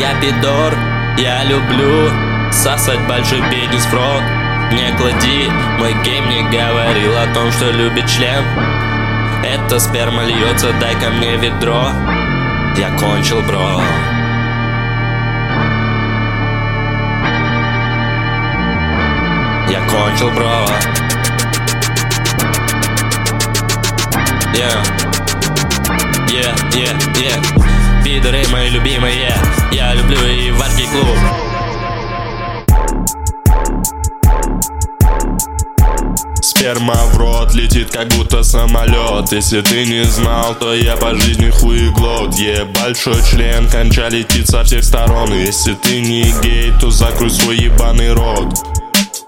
Я пидор, я люблю Сосать большой пенис в рот. Не клади, мой гейм не говорил о том, что любит член. Это сперма льется, дай ко мне ведро. Я кончил, бро. Я кончил, бро. Yeah. Yeah, yeah, yeah Пидоры мои любимые. Я люблю и варки клуб. Сперма в рот летит, как будто самолет. Если ты не знал, то я по жизни хуеглот Е, большой член, конча летит со всех сторон. Если ты не гей, то закрой свой ебаный рот.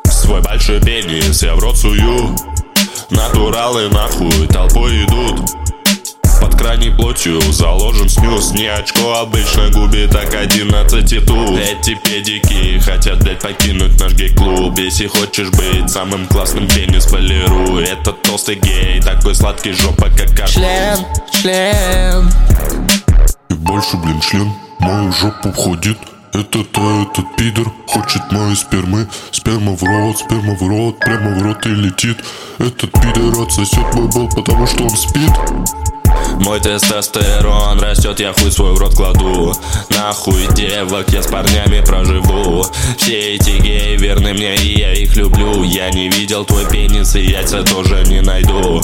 Свой большой пенис я в рот сую. Натуралы нахуй толпой идут под крайней плотью заложен снюс Не очко обычно губит так 11 и тут. Эти педики хотят, блять, покинуть наш гей-клуб. Если хочешь быть самым классным, пенис полируй Это толстый гей, такой сладкий жопа, как картофель Член, член. И больше, блин, член. Мою жопу входит. Этот, а этот пидор хочет моей спермы. Сперма в рот, сперма в рот, прямо в рот и летит. Этот пидор отсосет мой бол, потому что он спит мой тестостерон растет, я хуй свой в рот кладу. Нахуй девок, я с парнями проживу. Все эти геи верны мне, и я их люблю. Я не видел твой пенис, и яйца тоже не найду